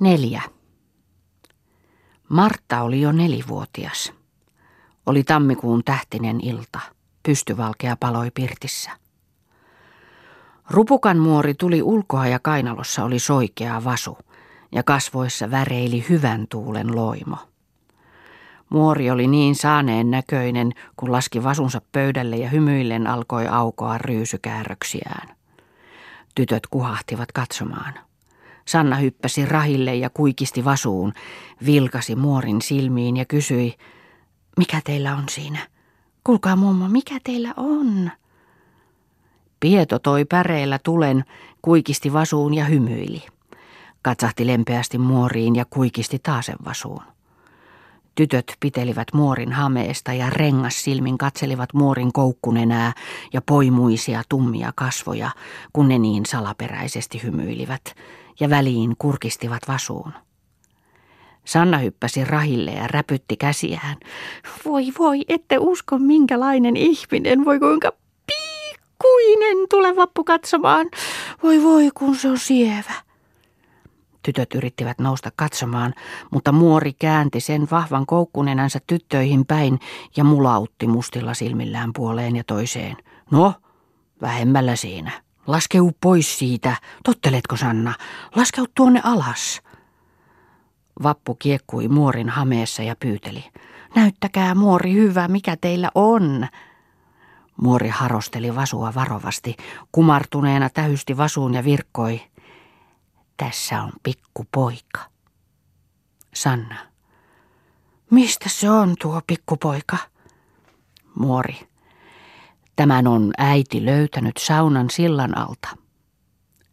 Neljä. Martta oli jo nelivuotias. Oli tammikuun tähtinen ilta. Pystyvalkea paloi pirtissä. Rupukan muori tuli ulkoa ja kainalossa oli soikea vasu ja kasvoissa väreili hyvän tuulen loimo. Muori oli niin saaneen näköinen, kun laski vasunsa pöydälle ja hymyillen alkoi aukoa ryysykäärröksiään. Tytöt kuhahtivat katsomaan. Sanna hyppäsi rahille ja kuikisti vasuun, vilkasi muorin silmiin ja kysyi, mikä teillä on siinä? Kuulkaa mummo, mikä teillä on? Pieto toi päreellä tulen, kuikisti vasuun ja hymyili. Katsahti lempeästi muoriin ja kuikisti taasen vasuun. Tytöt pitelivät muorin hameesta ja rengas silmin katselivat muorin koukkunenää ja poimuisia tummia kasvoja, kun ne niin salaperäisesti hymyilivät ja väliin kurkistivat vasuun. Sanna hyppäsi rahille ja räpytti käsiään. Voi voi, ette usko minkälainen ihminen, voi kuinka pikkuinen tule vappu katsomaan. Voi voi, kun se on sievä. Tytöt yrittivät nousta katsomaan, mutta muori käänti sen vahvan koukkunenänsä tyttöihin päin ja mulautti mustilla silmillään puoleen ja toiseen. No, vähemmällä siinä. Laskeu pois siitä. Totteletko Sanna? Laskeu tuonne alas. Vappu kiekkui muorin hameessa ja pyyteli. Näyttäkää muori hyvä, mikä teillä on. Muori harosteli vasua varovasti, kumartuneena tähysti vasuun ja virkkoi. Tässä on pikku poika. Sanna. Mistä se on tuo pikkupoika? Muori. Tämän on äiti löytänyt saunan sillan alta.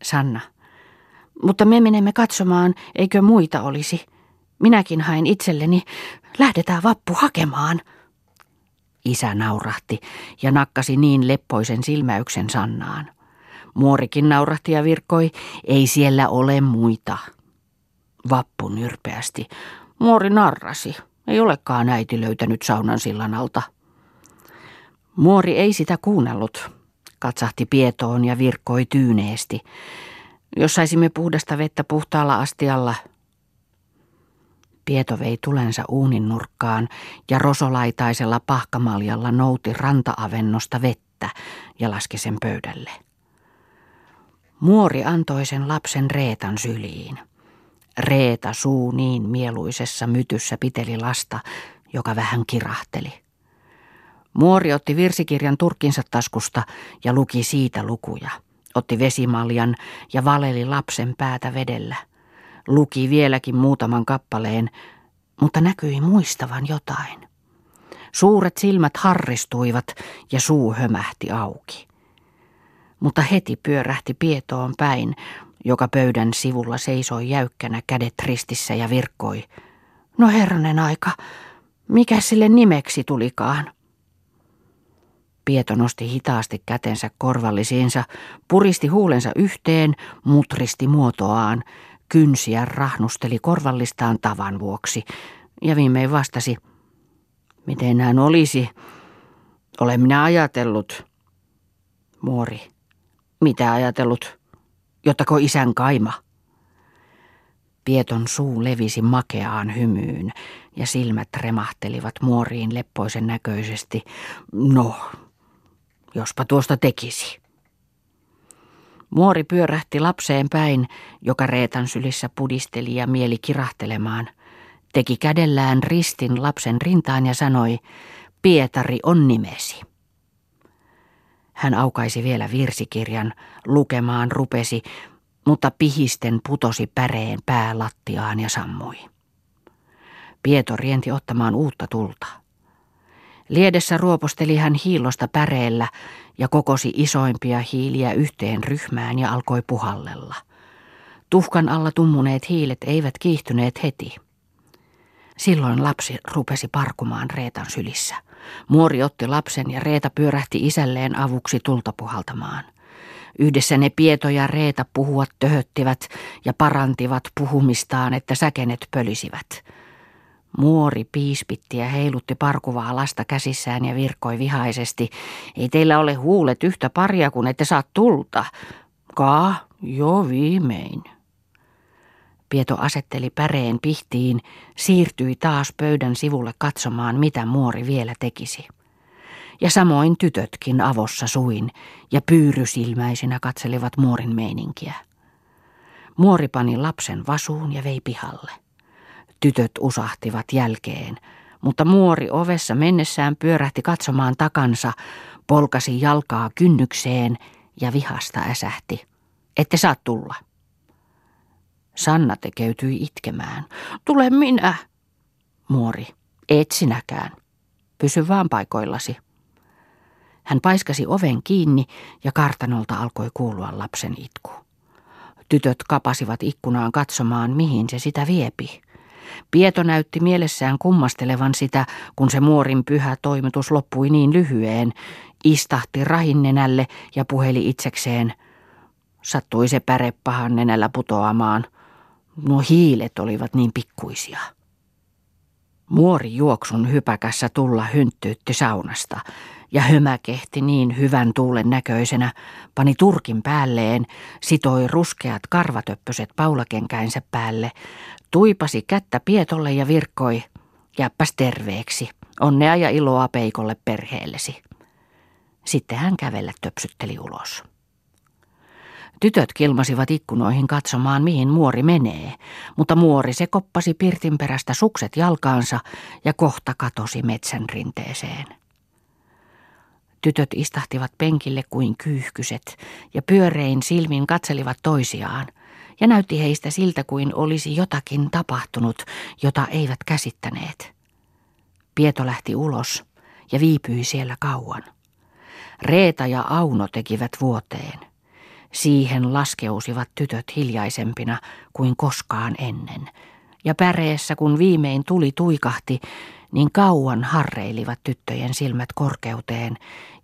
Sanna. Mutta me menemme katsomaan, eikö muita olisi. Minäkin hain itselleni. Lähdetään vappu hakemaan. Isä naurahti ja nakkasi niin leppoisen silmäyksen Sannaan. Muorikin naurahti ja virkkoi, ei siellä ole muita. Vappu nyrpeästi. Muori narrasi. Ei olekaan äiti löytänyt saunan sillan alta. Muori ei sitä kuunnellut. Katsahti pietoon ja virkkoi tyyneesti. Jos saisimme puhdasta vettä puhtaalla astialla. Pieto vei tulensa uunin nurkkaan ja rosolaitaisella pahkamaljalla nouti rantaavennosta vettä ja laski sen pöydälle. Muori antoi sen lapsen Reetan syliin. Reeta suu niin mieluisessa mytyssä piteli lasta, joka vähän kirahteli. Muori otti virsikirjan turkkinsa taskusta ja luki siitä lukuja. Otti vesimaljan ja valeli lapsen päätä vedellä. Luki vieläkin muutaman kappaleen, mutta näkyi muistavan jotain. Suuret silmät harristuivat ja suu hömähti auki mutta heti pyörähti Pietoon päin, joka pöydän sivulla seisoi jäykkänä kädet ristissä ja virkkoi. No herranen aika, mikä sille nimeksi tulikaan? Pieto nosti hitaasti kätensä korvallisiinsa, puristi huulensa yhteen, mutristi muotoaan, kynsiä rahnusteli korvallistaan tavan vuoksi ja viimein vastasi, miten hän olisi, olen minä ajatellut. Muori. Mitä ajatellut? Jottako isän kaima? Pieton suu levisi makeaan hymyyn ja silmät remahtelivat muoriin leppoisen näköisesti. No, jospa tuosta tekisi. Muori pyörähti lapseen päin, joka Reetan sylissä pudisteli ja mieli kirahtelemaan. Teki kädellään ristin lapsen rintaan ja sanoi, Pietari on nimesi. Hän aukaisi vielä virsikirjan, lukemaan rupesi, mutta pihisten putosi päreen pää lattiaan ja sammui. Pieto rienti ottamaan uutta tulta. Liedessä ruoposteli hän hiilosta päreellä ja kokosi isoimpia hiiliä yhteen ryhmään ja alkoi puhallella. Tuhkan alla tummuneet hiilet eivät kiihtyneet heti. Silloin lapsi rupesi parkumaan Reetan sylissä. Muori otti lapsen ja Reeta pyörähti isälleen avuksi tulta puhaltamaan. Yhdessä ne Pieto ja Reeta puhuvat töhöttivät ja parantivat puhumistaan, että säkenet pölisivät. Muori piispitti ja heilutti parkuvaa lasta käsissään ja virkoi vihaisesti. Ei teillä ole huulet yhtä paria, kun ette saa tulta. Kaa, jo viimein. Pieto asetteli päreen pihtiin, siirtyi taas pöydän sivulle katsomaan, mitä muori vielä tekisi. Ja samoin tytötkin avossa suin ja pyyrysilmäisinä katselivat muorin meininkiä. Muori pani lapsen vasuun ja vei pihalle. Tytöt usahtivat jälkeen, mutta muori ovessa mennessään pyörähti katsomaan takansa, polkasi jalkaa kynnykseen ja vihasta äsähti. Ette saa tulla. Sanna tekeytyi itkemään. Tule minä. Muori, et sinäkään. Pysy vaan paikoillasi. Hän paiskasi oven kiinni ja kartanolta alkoi kuulua lapsen itku. Tytöt kapasivat ikkunaan katsomaan, mihin se sitä viepi. Pieto näytti mielessään kummastelevan sitä, kun se muorin pyhä toimitus loppui niin lyhyeen, istahti rahinnenälle ja puheli itsekseen. Sattui se päre pahan nenällä putoamaan. Nuo hiilet olivat niin pikkuisia. Muori juoksun hypäkässä tulla hynttyytti saunasta ja hömäkehti niin hyvän tuulen näköisenä, pani turkin päälleen, sitoi ruskeat karvatöppöset paulakenkäinsä päälle, tuipasi kättä Pietolle ja virkkoi, jäppäs terveeksi, onnea ja iloa peikolle perheellesi. Sitten hän kävellä töpsytteli ulos. Tytöt kilmasivat ikkunoihin katsomaan, mihin muori menee, mutta muori se koppasi pirtin perästä sukset jalkaansa ja kohta katosi metsän rinteeseen. Tytöt istahtivat penkille kuin kyyhkyset ja pyörein silmin katselivat toisiaan, ja näytti heistä siltä kuin olisi jotakin tapahtunut, jota eivät käsittäneet. Pieto lähti ulos ja viipyi siellä kauan. Reeta ja Auno tekivät vuoteen. Siihen laskeusivat tytöt hiljaisempina kuin koskaan ennen. Ja päreessä, kun viimein tuli tuikahti, niin kauan harreilivat tyttöjen silmät korkeuteen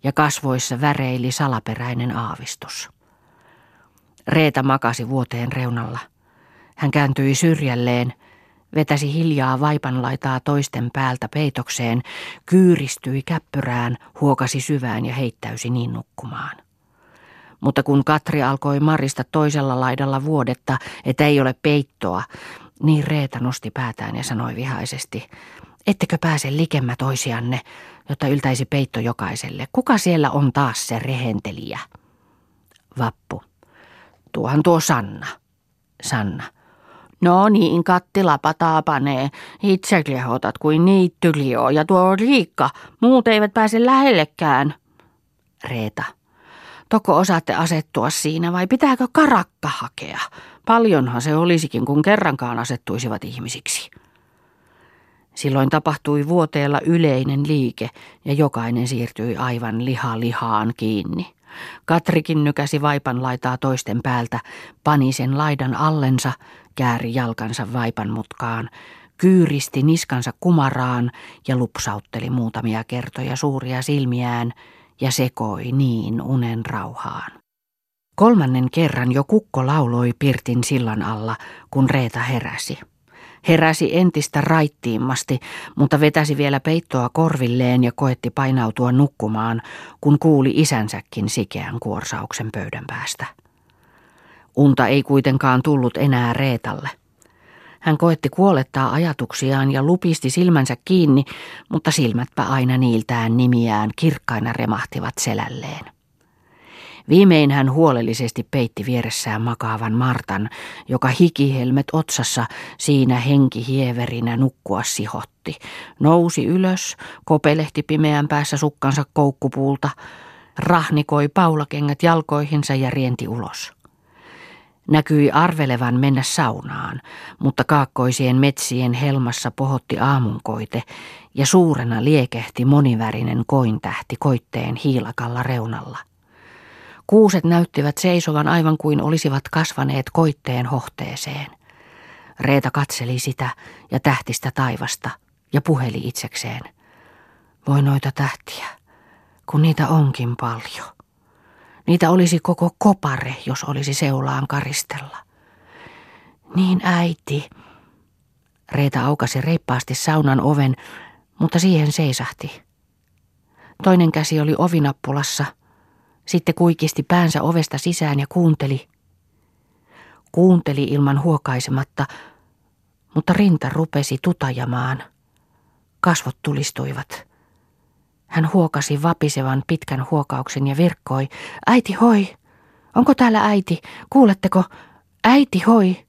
ja kasvoissa väreili salaperäinen aavistus. Reeta makasi vuoteen reunalla. Hän kääntyi syrjälleen, vetäsi hiljaa vaipanlaitaa toisten päältä peitokseen, kyyristyi käppyrään, huokasi syvään ja heittäysi niin nukkumaan. Mutta kun Katri alkoi marista toisella laidalla vuodetta, että ei ole peittoa, niin Reeta nosti päätään ja sanoi vihaisesti, ettekö pääse likemmä toisianne, jotta yltäisi peitto jokaiselle. Kuka siellä on taas se rehentelijä? Vappu. Tuohan tuo Sanna. Sanna. No niin, kattila pataa panee. Itse klehotat kuin niittyliö ja tuo Riikka. Muut eivät pääse lähellekään. Reeta. Toko osaatte asettua siinä vai pitääkö karakka hakea? Paljonhan se olisikin, kun kerrankaan asettuisivat ihmisiksi. Silloin tapahtui vuoteella yleinen liike ja jokainen siirtyi aivan liha lihaan kiinni. Katrikin nykäsi vaipan laitaa toisten päältä, pani sen laidan allensa, kääri jalkansa vaipan mutkaan, kyyristi niskansa kumaraan ja lupsautteli muutamia kertoja suuria silmiään ja sekoi niin unen rauhaan. Kolmannen kerran jo kukko lauloi Pirtin sillan alla, kun Reeta heräsi. Heräsi entistä raittiimmasti, mutta vetäsi vielä peittoa korvilleen ja koetti painautua nukkumaan, kun kuuli isänsäkin sikeän kuorsauksen pöydän päästä. Unta ei kuitenkaan tullut enää Reetalle. Hän koetti kuolettaa ajatuksiaan ja lupisti silmänsä kiinni, mutta silmätpä aina niiltään nimiään kirkkaina remahtivat selälleen. Viimein hän huolellisesti peitti vieressään makaavan Martan, joka hikihelmet otsassa siinä henki hieverinä nukkua sihotti. Nousi ylös, kopelehti pimeän päässä sukkansa koukkupuulta, rahnikoi paulakengät jalkoihinsa ja rienti ulos. Näkyi arvelevan mennä saunaan, mutta kaakkoisien metsien helmassa pohotti aamunkoite ja suurena liekehti monivärinen kointähti koitteen hiilakalla reunalla. Kuuset näyttivät seisovan aivan kuin olisivat kasvaneet koitteen hohteeseen. Reeta katseli sitä ja tähtistä taivasta ja puheli itsekseen. Voi noita tähtiä, kun niitä onkin paljon. Niitä olisi koko kopare, jos olisi seulaan karistella. Niin äiti. Reeta aukasi reippaasti saunan oven, mutta siihen seisahti. Toinen käsi oli ovinappulassa – sitten kuikisti päänsä ovesta sisään ja kuunteli. Kuunteli ilman huokaisematta, mutta rinta rupesi tutajamaan. Kasvot tulistuivat. Hän huokasi vapisevan pitkän huokauksen ja virkkoi. Äiti hoi! Onko täällä äiti? Kuuletteko? Äiti hoi!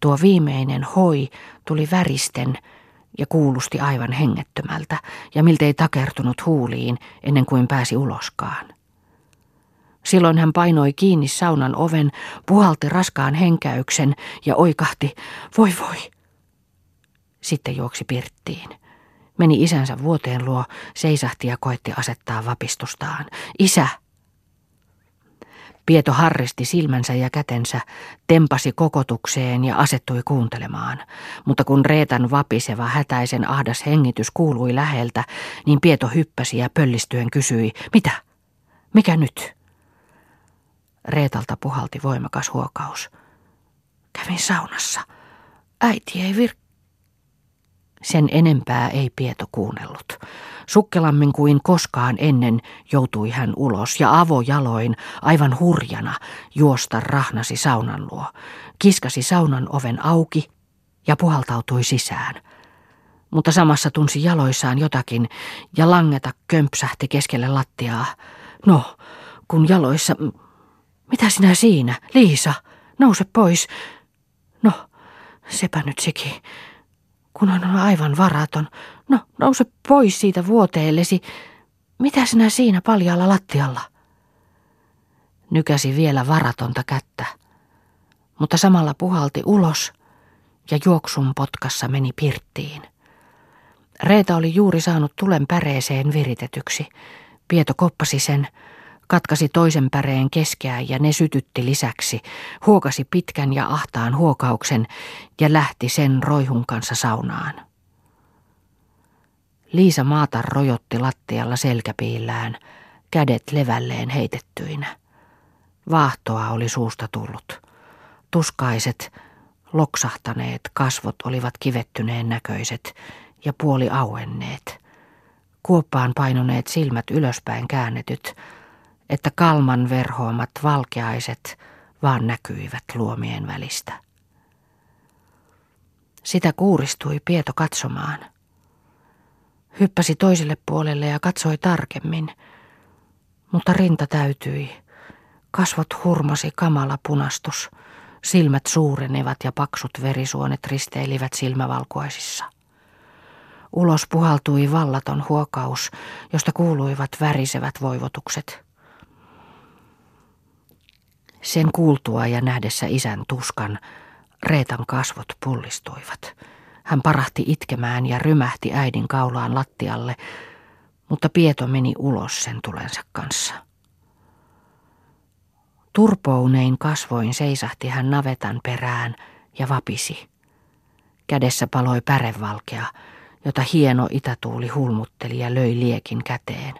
Tuo viimeinen hoi tuli väristen ja kuulusti aivan hengettömältä ja miltei takertunut huuliin ennen kuin pääsi uloskaan. Silloin hän painoi kiinni saunan oven, puhalti raskaan henkäyksen ja oikahti, voi voi. Sitten juoksi pirttiin. Meni isänsä vuoteen luo, seisahti ja koetti asettaa vapistustaan. Isä! Pieto harristi silmänsä ja kätensä, tempasi kokotukseen ja asettui kuuntelemaan. Mutta kun Reetan vapiseva hätäisen ahdas hengitys kuului läheltä, niin Pieto hyppäsi ja pöllistyen kysyi, mitä? Mikä nyt? Reetalta puhalti voimakas huokaus. Kävin saunassa. Äiti ei vir... Sen enempää ei Pieto kuunnellut. Sukkelammin kuin koskaan ennen joutui hän ulos ja avojaloin, aivan hurjana, juosta rahnasi saunan luo. Kiskasi saunan oven auki ja puhaltautui sisään. Mutta samassa tunsi jaloissaan jotakin ja langeta kömpsähti keskelle lattiaa. No, kun jaloissa... Mitä sinä siinä, Liisa? Nouse pois. No, sepä nyt sekin kun on aivan varaton. No, nouse pois siitä vuoteellesi. Mitä sinä siinä paljalla lattialla? Nykäsi vielä varatonta kättä, mutta samalla puhalti ulos ja juoksun potkassa meni pirttiin. Reeta oli juuri saanut tulen päreeseen viritetyksi. Pieto koppasi sen, katkasi toisen päreen keskeään ja ne sytytti lisäksi, huokasi pitkän ja ahtaan huokauksen ja lähti sen roihun kanssa saunaan. Liisa Maatar rojotti lattialla selkäpiillään, kädet levälleen heitettyinä. Vaahtoa oli suusta tullut. Tuskaiset, loksahtaneet kasvot olivat kivettyneen näköiset ja puoli auenneet. Kuoppaan painuneet silmät ylöspäin käännetyt, että kalman verhoamat valkeaiset vaan näkyivät luomien välistä. Sitä kuuristui Pieto katsomaan. Hyppäsi toiselle puolelle ja katsoi tarkemmin, mutta rinta täytyi. Kasvot hurmasi kamala punastus, silmät suurenevat ja paksut verisuonet risteilivät silmävalkuaisissa. Ulos puhaltui vallaton huokaus, josta kuuluivat värisevät voivotukset – sen kuultua ja nähdessä isän tuskan, Reetan kasvot pullistuivat. Hän parahti itkemään ja rymähti äidin kaulaan lattialle, mutta Pieto meni ulos sen tulensa kanssa. Turpounein kasvoin seisahti hän navetan perään ja vapisi. Kädessä paloi pärevalkea, jota hieno itätuuli hulmutteli ja löi liekin käteen.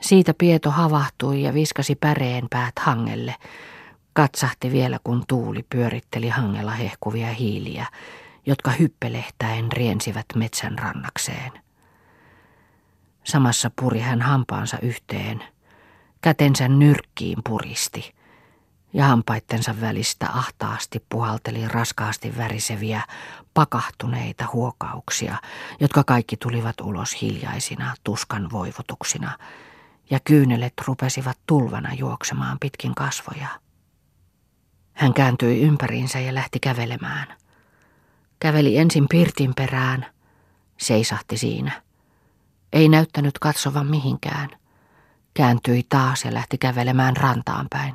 Siitä Pieto havahtui ja viskasi päreen päät hangelle. Katsahti vielä, kun tuuli pyöritteli hangella hehkuvia hiiliä, jotka hyppelehtäen riensivät metsän rannakseen. Samassa puri hän hampaansa yhteen. Kätensä nyrkkiin puristi ja hampaittensa välistä ahtaasti puhalteli raskaasti väriseviä, pakahtuneita huokauksia, jotka kaikki tulivat ulos hiljaisina tuskan voivotuksina – ja kyynelet rupesivat tulvana juoksemaan pitkin kasvoja. Hän kääntyi ympäriinsä ja lähti kävelemään. Käveli ensin Pirtin perään, seisahti siinä. Ei näyttänyt katsovan mihinkään. Kääntyi taas ja lähti kävelemään rantaan päin.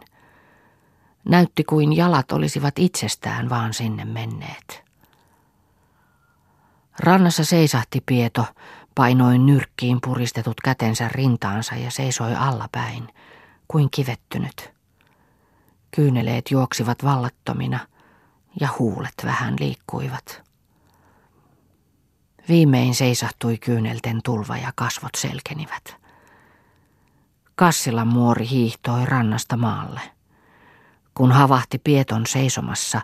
Näytti kuin jalat olisivat itsestään vaan sinne menneet. Rannassa seisahti Pieto, Painoin nyrkkiin puristetut kätensä rintaansa ja seisoi allapäin, kuin kivettynyt. Kyyneleet juoksivat vallattomina ja huulet vähän liikkuivat. Viimein seisahtui kyynelten tulva ja kasvot selkenivät. Kassilan muori hiihtoi rannasta maalle. Kun havahti Pieton seisomassa,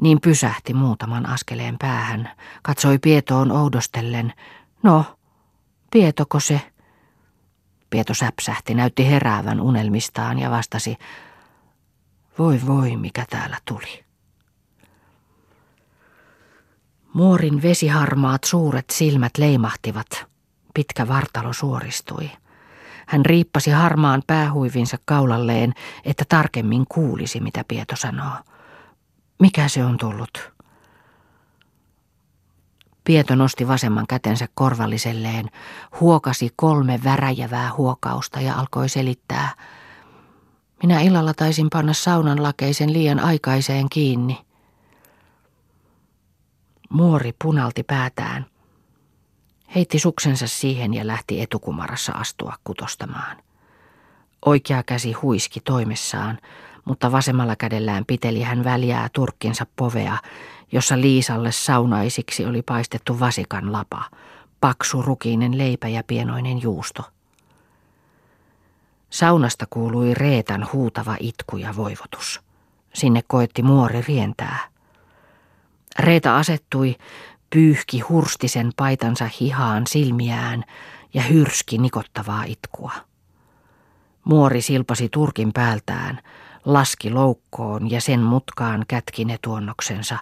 niin pysähti muutaman askeleen päähän, katsoi Pietoon oudostellen, No, Pietoko se? Pieto säpsähti, näytti heräävän unelmistaan ja vastasi, Voi voi, mikä täällä tuli. Muorin vesiharmaat suuret silmät leimahtivat. Pitkä vartalo suoristui. Hän riippasi harmaan päähuivinsa kaulalleen, että tarkemmin kuulisi, mitä Pieto sanoo. Mikä se on tullut? Pieto nosti vasemman kätensä korvalliselleen, huokasi kolme väräjävää huokausta ja alkoi selittää. Minä illalla taisin panna saunan lakeisen liian aikaiseen kiinni. Muori punalti päätään. Heitti suksensa siihen ja lähti etukumarassa astua kutostamaan. Oikea käsi huiski toimessaan, mutta vasemmalla kädellään piteli hän väljää turkkinsa povea, jossa Liisalle saunaisiksi oli paistettu vasikan lapa, paksu rukiinen leipä ja pienoinen juusto. Saunasta kuului Reetan huutava itku ja voivotus. Sinne koetti muori rientää. Reeta asettui, pyyhki hurstisen paitansa hihaan silmiään ja hyrski nikottavaa itkua. Muori silpasi turkin päältään, laski loukkoon ja sen mutkaan kätki ne tuonnoksensa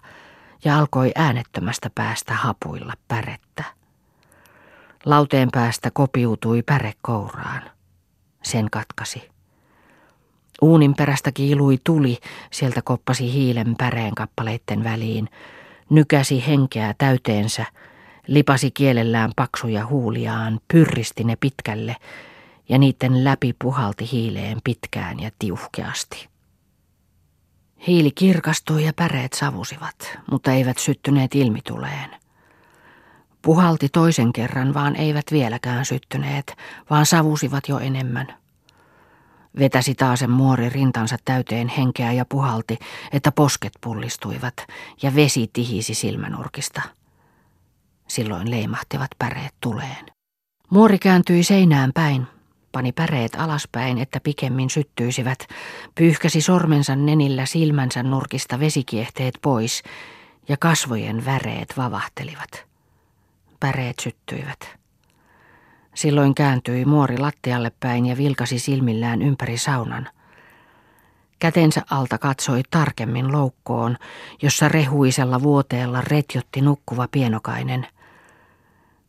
ja alkoi äänettömästä päästä hapuilla pärettä. Lauteen päästä kopiutui päre kouraan. Sen katkasi. Uunin perästä kiilui tuli, sieltä koppasi hiilen päreen kappaleitten väliin, nykäsi henkeä täyteensä, lipasi kielellään paksuja huuliaan, pyrristi ne pitkälle ja niiden läpi puhalti hiileen pitkään ja tiuhkeasti. Hiili kirkastui ja päreet savusivat, mutta eivät syttyneet ilmituleen. Puhalti toisen kerran, vaan eivät vieläkään syttyneet, vaan savusivat jo enemmän. Vetäsi taasen muori rintansa täyteen henkeä ja puhalti, että posket pullistuivat ja vesi tihisi silmänurkista. Silloin leimahtivat päreet tuleen. Muori kääntyi seinään päin, pani päreet alaspäin, että pikemmin syttyisivät, pyyhkäsi sormensa nenillä silmänsä nurkista vesikiehteet pois ja kasvojen väreet vavahtelivat. Päreet syttyivät. Silloin kääntyi muori lattialle päin ja vilkasi silmillään ympäri saunan. Kätensä alta katsoi tarkemmin loukkoon, jossa rehuisella vuoteella retjotti nukkuva pienokainen –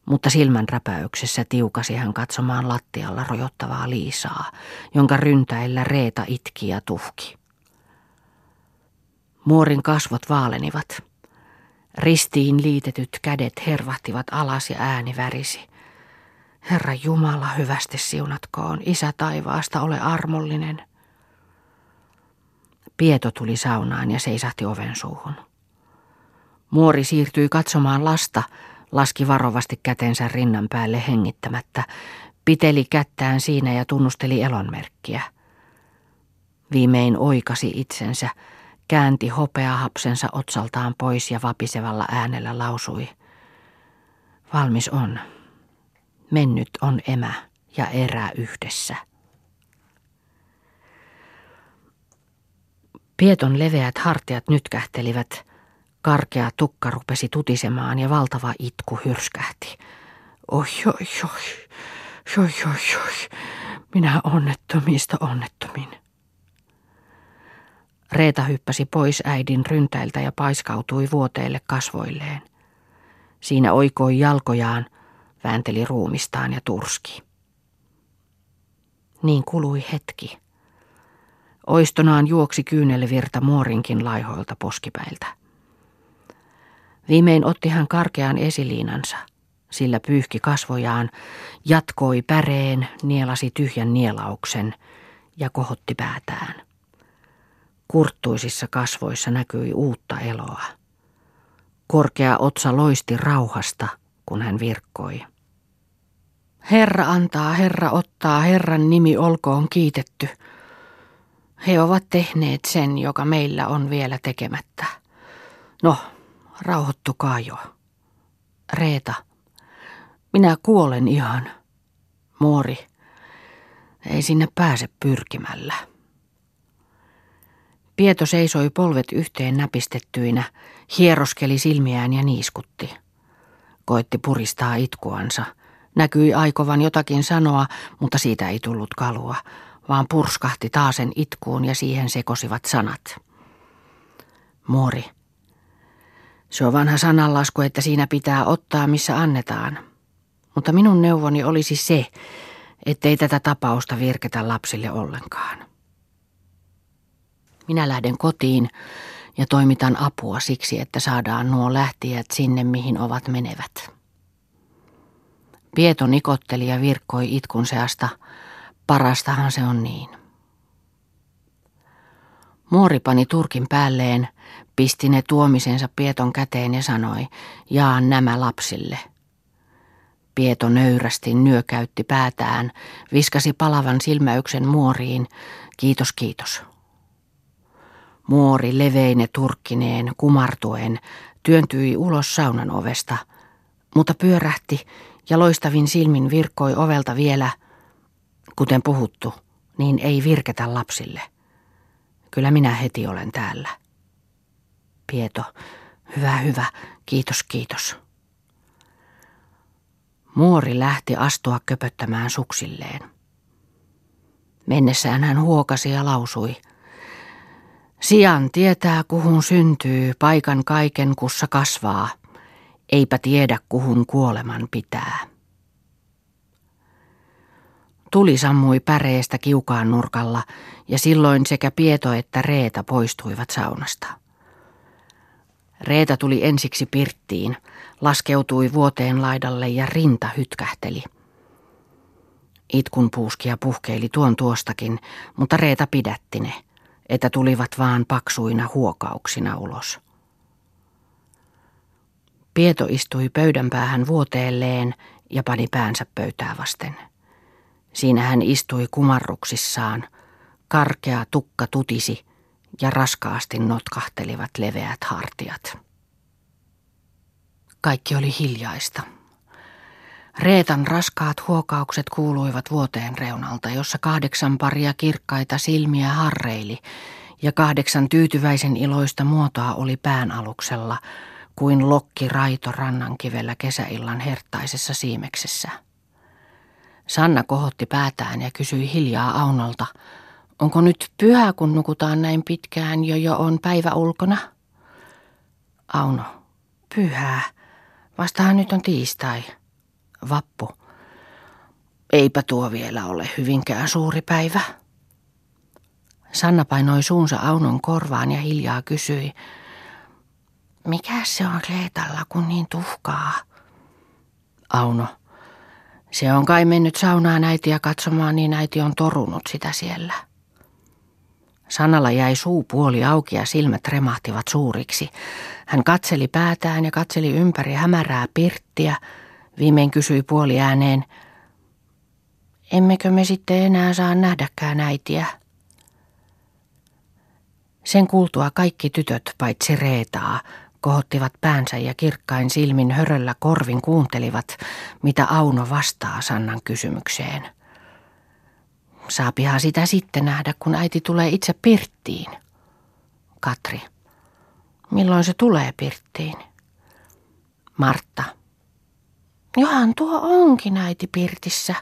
mutta silmän räpäyksessä tiukasi hän katsomaan lattialla rojottavaa Liisaa, jonka ryntäillä Reeta itki ja tuhki. Muorin kasvot vaalenivat. Ristiin liitetyt kädet hervahtivat alas ja ääni värisi. Herra Jumala hyvästi siunatkoon, isä taivaasta ole armollinen. Pieto tuli saunaan ja seisahti oven suuhun. Muori siirtyi katsomaan lasta, laski varovasti kätensä rinnan päälle hengittämättä, piteli kättään siinä ja tunnusteli elonmerkkiä. Viimein oikasi itsensä, käänti hopeahapsensa otsaltaan pois ja vapisevalla äänellä lausui. Valmis on. Mennyt on emä ja erää yhdessä. Pieton leveät hartiat nytkähtelivät – Karkea tukka rupesi tutisemaan ja valtava itku hyrskähti. Oi, oi, oi, oi, oi, oi, minä onnettomista onnettomin. Reeta hyppäsi pois äidin ryntäiltä ja paiskautui vuoteelle kasvoilleen. Siinä oikoi jalkojaan, väänteli ruumistaan ja turski. Niin kului hetki. Oistonaan juoksi kyynelvirta muorinkin laihoilta poskipäiltä. Viimein otti hän karkean esiliinansa, sillä pyyhki kasvojaan, jatkoi päreen, nielasi tyhjän nielauksen ja kohotti päätään. Kurttuisissa kasvoissa näkyi uutta eloa. Korkea otsa loisti rauhasta, kun hän virkkoi. Herra antaa, Herra ottaa, Herran nimi olkoon kiitetty. He ovat tehneet sen, joka meillä on vielä tekemättä. No, Rauhoittukaa jo. Reeta, minä kuolen ihan. Muori, ei sinne pääse pyrkimällä. Pieto seisoi polvet yhteen näpistettyinä, hieroskeli silmiään ja niiskutti. Koitti puristaa itkuansa. Näkyi aikovan jotakin sanoa, mutta siitä ei tullut kalua. vaan purskahti taasen itkuun ja siihen sekosivat sanat. Muori. Se on vanha sananlasku, että siinä pitää ottaa, missä annetaan. Mutta minun neuvoni olisi se, ettei tätä tapausta virketä lapsille ollenkaan. Minä lähden kotiin ja toimitan apua siksi, että saadaan nuo lähtijät sinne, mihin ovat menevät. Pieto nikotteli ja virkkoi itkun seasta. Parastahan se on niin. Muori pani turkin päälleen, pisti ne tuomisensa Pieton käteen ja sanoi, jaan nämä lapsille. Pieto nöyrästi nyökäytti päätään, viskasi palavan silmäyksen muoriin. Kiitos, kiitos. Muori leveine turkkineen, kumartuen, työntyi ulos saunan ovesta, mutta pyörähti ja loistavin silmin virkkoi ovelta vielä, kuten puhuttu, niin ei virketä lapsille. Kyllä minä heti olen täällä. Pieto, hyvä, hyvä, kiitos, kiitos. Muori lähti astua köpöttämään suksilleen. Mennessään hän huokasi ja lausui. Sian tietää, kuhun syntyy, paikan kaiken kussa kasvaa – eipä tiedä kuhun kuoleman pitää. Tuli sammui päreestä kiukaan nurkalla ja silloin sekä Pieto että Reeta poistuivat saunasta. Reeta tuli ensiksi pirttiin, laskeutui vuoteen laidalle ja rinta hytkähteli. Itkun puuskia puhkeili tuon tuostakin, mutta Reeta pidätti ne, että tulivat vaan paksuina huokauksina ulos. Pieto istui pöydän päähän vuoteelleen ja pani päänsä pöytää vasten. Siinä hän istui kumarruksissaan. Karkea tukka tutisi ja raskaasti notkahtelivat leveät hartiat. Kaikki oli hiljaista. Reetan raskaat huokaukset kuuluivat vuoteen reunalta, jossa kahdeksan paria kirkkaita silmiä harreili ja kahdeksan tyytyväisen iloista muotoa oli pään aluksella – kuin lokki raito rannankivellä kesäillan hertaisessa siimeksessä. Sanna kohotti päätään ja kysyi hiljaa Aunolta, onko nyt pyhä, kun nukutaan näin pitkään jo jo on päivä ulkona? Auno, pyhää. Vastahan nyt on tiistai. Vappu. Eipä tuo vielä ole hyvinkään suuri päivä. Sanna painoi suunsa Aunon korvaan ja hiljaa kysyi, mikä se on Reetalla, kun niin tuhkaa? Auno. Se on kai mennyt saunaan äitiä katsomaan, niin äiti on torunut sitä siellä. Sanalla jäi suu puoli auki ja silmät remahtivat suuriksi. Hän katseli päätään ja katseli ympäri hämärää pirttiä. Viimein kysyi puoli ääneen, emmekö me sitten enää saa nähdäkään äitiä? Sen kuultua kaikki tytöt paitsi Reetaa kohottivat päänsä ja kirkkain silmin höröllä korvin kuuntelivat, mitä Auno vastaa Sannan kysymykseen. Saapihan sitä sitten nähdä, kun äiti tulee itse pirttiin. Katri. Milloin se tulee pirttiin? Martta. Johan tuo onkin äiti pirtissä.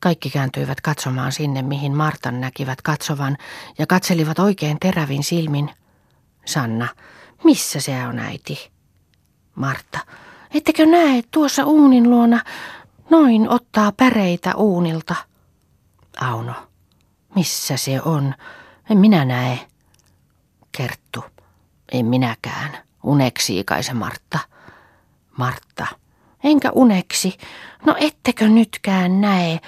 Kaikki kääntyivät katsomaan sinne, mihin Martan näkivät katsovan, ja katselivat oikein terävin silmin – Sanna, missä se on äiti? Martta, ettekö näe tuossa uunin luona noin ottaa päreitä uunilta? Auno, missä se on? En minä näe. Kerttu, en minäkään. Uneksi se Martta. Martta, enkä uneksi. No ettekö nytkään näe?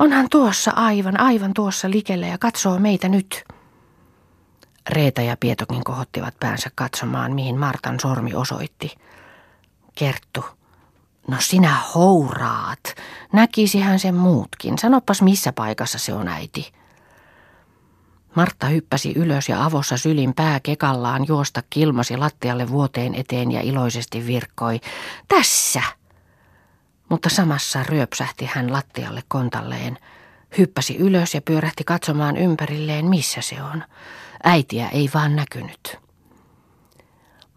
Onhan tuossa aivan, aivan tuossa likellä ja katsoo meitä nyt. Reeta ja Pietokin kohottivat päänsä katsomaan, mihin Martan sormi osoitti. Kerttu. No sinä houraat. Näkisihän sen muutkin. Sanopas missä paikassa se on äiti. Martta hyppäsi ylös ja avossa sylin pää kekallaan juosta kilmasi lattialle vuoteen eteen ja iloisesti virkkoi. Tässä! Mutta samassa ryöpsähti hän lattialle kontalleen. Hyppäsi ylös ja pyörähti katsomaan ympärilleen, missä se on. Äitiä ei vaan näkynyt.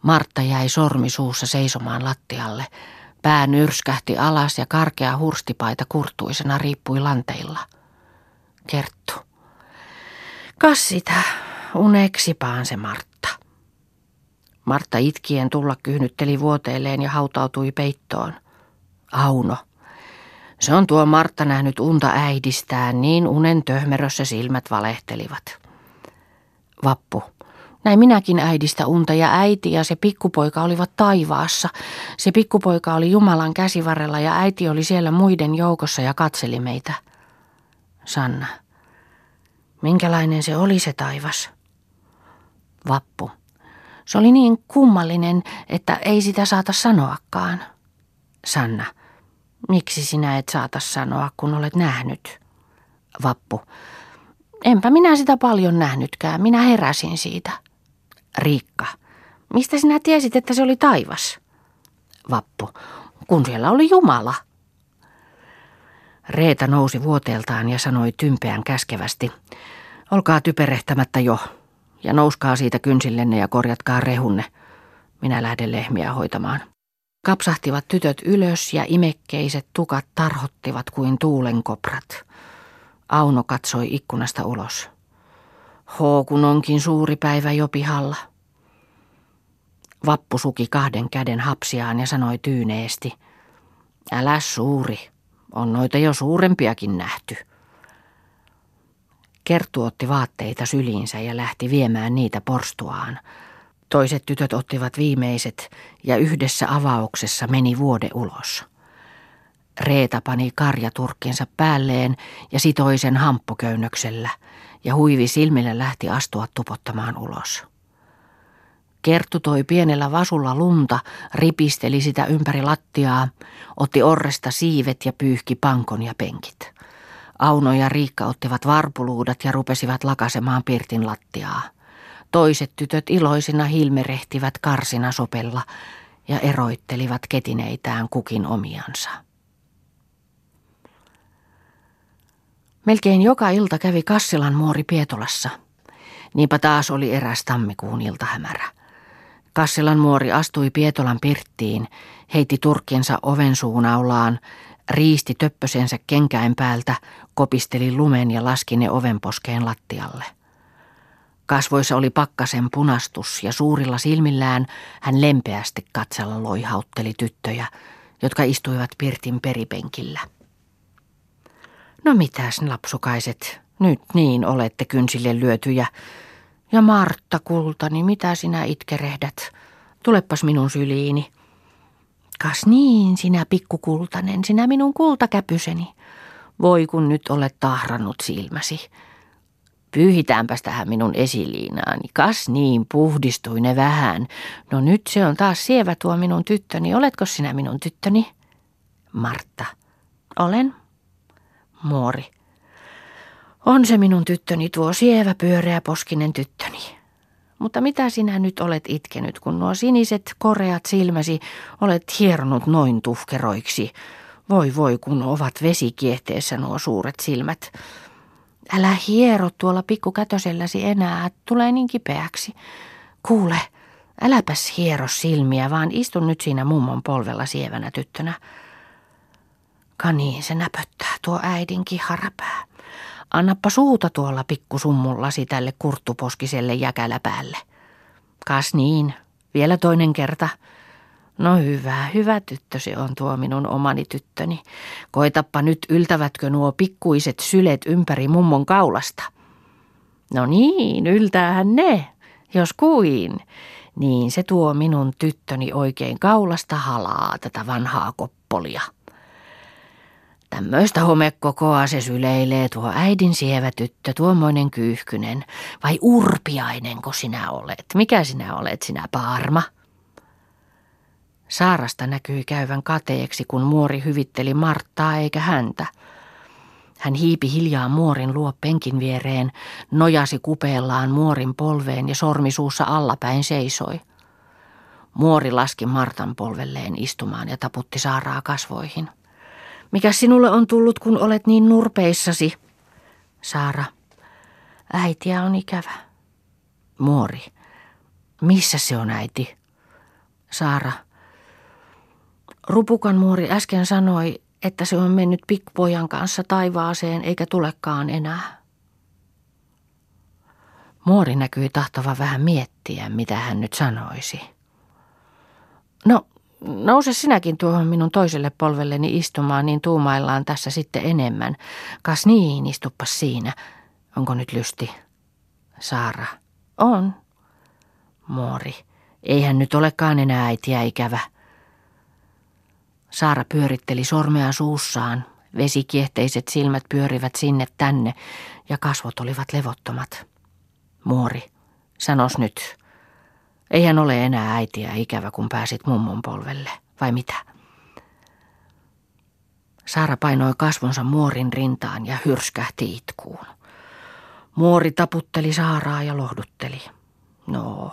Martta jäi sormi suussa seisomaan lattialle. Pää nyrskähti alas ja karkea hurstipaita kurtuisena riippui lanteilla. Kerttu. Kas sitä, uneksipaan se Martta. Martta itkien tulla kyhnytteli vuoteelleen ja hautautui peittoon. Auno. Se on tuo Martta nähnyt unta äidistään, niin unen töhmerössä silmät valehtelivat. Vappu. Näin minäkin äidistä unta ja äiti ja se pikkupoika olivat taivaassa. Se pikkupoika oli Jumalan käsivarrella ja äiti oli siellä muiden joukossa ja katseli meitä. Sanna. Minkälainen se oli se taivas? Vappu. Se oli niin kummallinen, että ei sitä saata sanoakaan. Sanna. Miksi sinä et saata sanoa, kun olet nähnyt? Vappu. Enpä minä sitä paljon nähnytkään, minä heräsin siitä. Riikka. Mistä sinä tiesit, että se oli taivas? Vappu. Kun siellä oli Jumala. Reeta nousi vuoteeltaan ja sanoi tympeän käskevästi. Olkaa typerehtämättä jo, ja nouskaa siitä kynsillenne ja korjatkaa rehunne. Minä lähden lehmiä hoitamaan. Kapsahtivat tytöt ylös ja imekkeiset tukat tarhottivat kuin tuulenkoprat. Auno katsoi ikkunasta ulos. Hoo, kun onkin suuri päivä jo pihalla. Vappu suki kahden käden hapsiaan ja sanoi tyyneesti. Älä suuri, on noita jo suurempiakin nähty. Kerttu otti vaatteita syliinsä ja lähti viemään niitä porstuaan. Toiset tytöt ottivat viimeiset ja yhdessä avauksessa meni vuode ulos. Reeta pani karjaturkkinsa päälleen ja sitoi sen hamppuköynnöksellä ja huivi silmille lähti astua tupottamaan ulos. Kerttu toi pienellä vasulla lunta, ripisteli sitä ympäri lattiaa, otti orresta siivet ja pyyhki pankon ja penkit. Auno ja Riikka ottivat varpuluudat ja rupesivat lakasemaan pirtin lattiaa. Toiset tytöt iloisina hilmerehtivät karsina sopella ja eroittelivat ketineitään kukin omiansa. Melkein joka ilta kävi Kassilan muori Pietolassa. Niinpä taas oli eräs tammikuun iltahämärä. Kassilan muori astui Pietolan pirttiin, heitti turkkinsa oven suunaulaan, riisti töppösensä kenkäin päältä, kopisteli lumen ja laski ne ovenposkeen lattialle. Kasvoissa oli pakkasen punastus ja suurilla silmillään hän lempeästi katsella loihautteli tyttöjä, jotka istuivat pirtin peripenkillä. No mitäs lapsukaiset, nyt niin olette kynsille lyötyjä. Ja Martta kultani, mitä sinä itkerehdät? Tulepas minun syliini. Kas niin, sinä pikkukultanen, sinä minun kultakäpyseni. Voi kun nyt olet tahrannut silmäsi. Pyyhitäänpäs tähän minun esiliinaani. Kas niin, puhdistui ne vähän. No nyt se on taas sievä tuo minun tyttöni. Oletko sinä minun tyttöni? Martta. Olen. Muori. On se minun tyttöni tuo sievä pyöreä poskinen tyttöni. Mutta mitä sinä nyt olet itkenyt, kun nuo siniset koreat silmäsi olet hieronut noin tuhkeroiksi? Voi voi, kun ovat vesikiehteessä nuo suuret silmät. Älä hiero tuolla pikkukätöselläsi enää, tulee niin kipeäksi. Kuule, äläpäs hiero silmiä, vaan istun nyt siinä mummon polvella sievänä tyttönä. Kaniin se näpöttää tuo äidin kiharapää. Annappa suuta tuolla pikkusummullasi tälle kurttuposkiselle jäkäläpäälle. Kas niin, vielä toinen kerta. No hyvä, hyvä tyttö se on tuo minun omani tyttöni. Koitappa nyt yltävätkö nuo pikkuiset sylet ympäri mummon kaulasta. No niin, yltäähän ne, jos kuin. Niin se tuo minun tyttöni oikein kaulasta halaa tätä vanhaa koppolia. Tämmöistä homekokoa se syleilee tuo äidin sievä tyttö, tuommoinen kyyhkynen. Vai urpiainenko sinä olet? Mikä sinä olet, sinä paarma? Saarasta näkyi käyvän kateeksi, kun muori hyvitteli Marttaa eikä häntä. Hän hiipi hiljaa muorin luo penkin viereen, nojasi kupeellaan muorin polveen ja sormisuussa allapäin seisoi. Muori laski Martan polvelleen istumaan ja taputti Saaraa kasvoihin. Mikä sinulle on tullut, kun olet niin nurpeissasi? Saara. Äitiä on ikävä. Muori. Missä se on äiti? Saara. Rupukan muori äsken sanoi, että se on mennyt pikkupojan kanssa taivaaseen eikä tulekaan enää. Muori näkyi tahtova vähän miettiä, mitä hän nyt sanoisi. No, nouse sinäkin tuohon minun toiselle polvelleni istumaan, niin tuumaillaan tässä sitten enemmän. Kas niin, istuppas siinä. Onko nyt lysti? Saara. On. Muori. Eihän nyt olekaan enää äitiä ikävä. Saara pyöritteli sormea suussaan. Vesikiehteiset silmät pyörivät sinne tänne ja kasvot olivat levottomat. Muori, sanos nyt. Eihän ole enää äitiä ikävä, kun pääsit mummon polvelle, vai mitä? Saara painoi kasvonsa muorin rintaan ja hyrskähti itkuun. Muori taputteli Saaraa ja lohdutteli. No,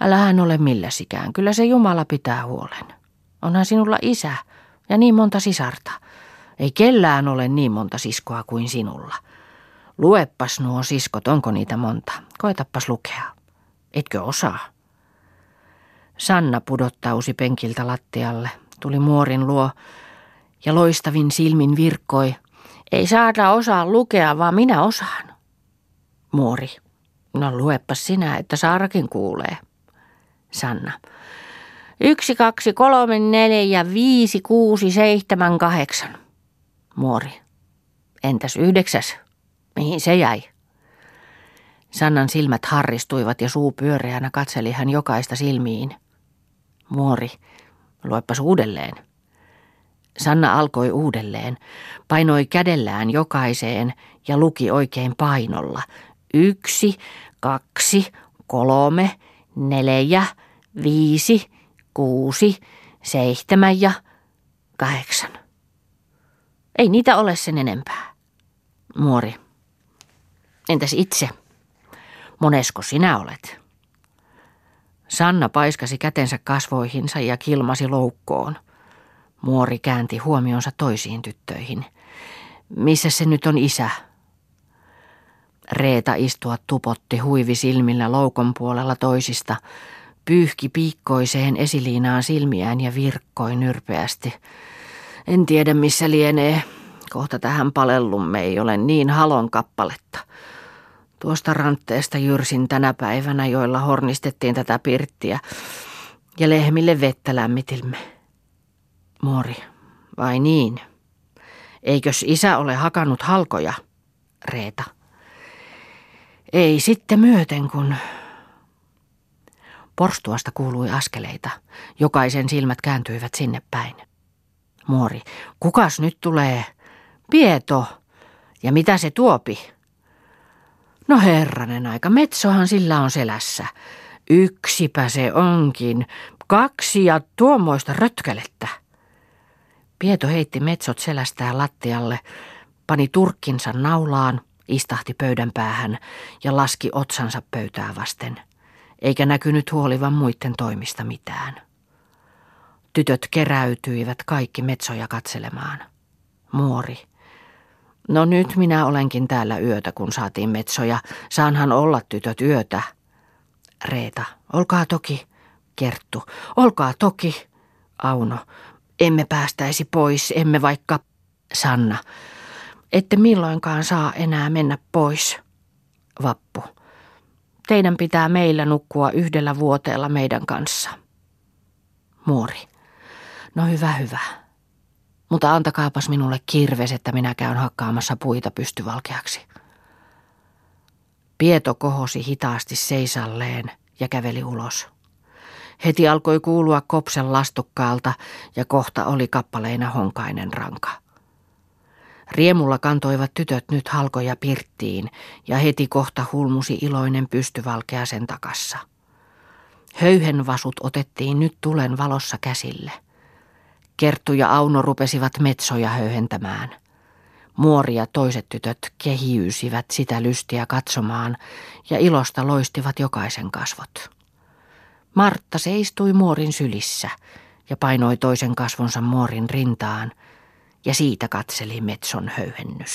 älähän ole milläsikään, kyllä se Jumala pitää huolen. Onhan sinulla isä ja niin monta sisarta. Ei kellään ole niin monta siskoa kuin sinulla. Lueppas nuo siskot, onko niitä monta? Koetappas lukea. Etkö osaa? Sanna pudottausi penkiltä lattialle, tuli muorin luo ja loistavin silmin virkkoi. Ei saada osaa lukea, vaan minä osaan. Muori. No luepas sinä, että Saarakin kuulee. Sanna. Yksi, kaksi, kolme, neljä, viisi, kuusi, seitsemän, kahdeksan. Muori. Entäs yhdeksäs? Mihin se jäi? Sannan silmät harristuivat ja suu pyöreänä katseli hän jokaista silmiin. Muori, luepas uudelleen. Sanna alkoi uudelleen, painoi kädellään jokaiseen ja luki oikein painolla. Yksi, kaksi, kolme, neljä, viisi, kuusi, seitsemän ja kahdeksan. Ei niitä ole sen enempää. Muori. Entäs itse? Monesko sinä olet? Sanna paiskasi kätensä kasvoihinsa ja kilmasi loukkoon. Muori käänti huomionsa toisiin tyttöihin. Missä se nyt on isä? Reeta istua tupotti huivi silmillä loukon puolella toisista, pyyhki piikkoiseen esiliinaan silmiään ja virkkoi nyrpeästi. En tiedä missä lienee. Kohta tähän palellumme ei ole niin halon kappaletta. Tuosta rantteesta jyrsin tänä päivänä, joilla hornistettiin tätä pirttiä, ja lehmille vettä lämmitimme. Mori, vai niin? Eikös isä ole hakannut halkoja? Reeta. Ei sitten myöten, kun... Porstuasta kuului askeleita. Jokaisen silmät kääntyivät sinne päin. Muori, kukas nyt tulee? Pieto. Ja mitä se tuopi? No herranen aika, metsohan sillä on selässä. Yksipä se onkin, kaksi ja tuommoista rötkälettä. Pieto heitti metsot selästään lattialle, pani turkkinsa naulaan, istahti pöydän päähän ja laski otsansa pöytää vasten, eikä näkynyt huolivan muiden toimista mitään. Tytöt keräytyivät kaikki metsoja katselemaan. Muori No nyt minä olenkin täällä yötä, kun saatiin metsoja. Saanhan olla tytöt yötä. Reeta, olkaa toki. Kerttu, olkaa toki. Auno, emme päästäisi pois, emme vaikka... Sanna, ette milloinkaan saa enää mennä pois. Vappu, teidän pitää meillä nukkua yhdellä vuoteella meidän kanssa. Muori, no hyvä hyvä. Mutta antakaapas minulle kirves, että minä käyn hakkaamassa puita pystyvalkeaksi. Pieto kohosi hitaasti seisalleen ja käveli ulos. Heti alkoi kuulua kopsen lastukkaalta ja kohta oli kappaleina honkainen ranka. Riemulla kantoivat tytöt nyt halkoja pirttiin ja heti kohta hulmusi iloinen pystyvalkea sen takassa. Höyhenvasut otettiin nyt tulen valossa käsille. Kerttu ja Auno rupesivat metsoja höyhentämään. Muori ja toiset tytöt kehiysivät sitä lystiä katsomaan ja ilosta loistivat jokaisen kasvot. Martta seistui muorin sylissä ja painoi toisen kasvonsa muorin rintaan ja siitä katseli metson höyhennystä.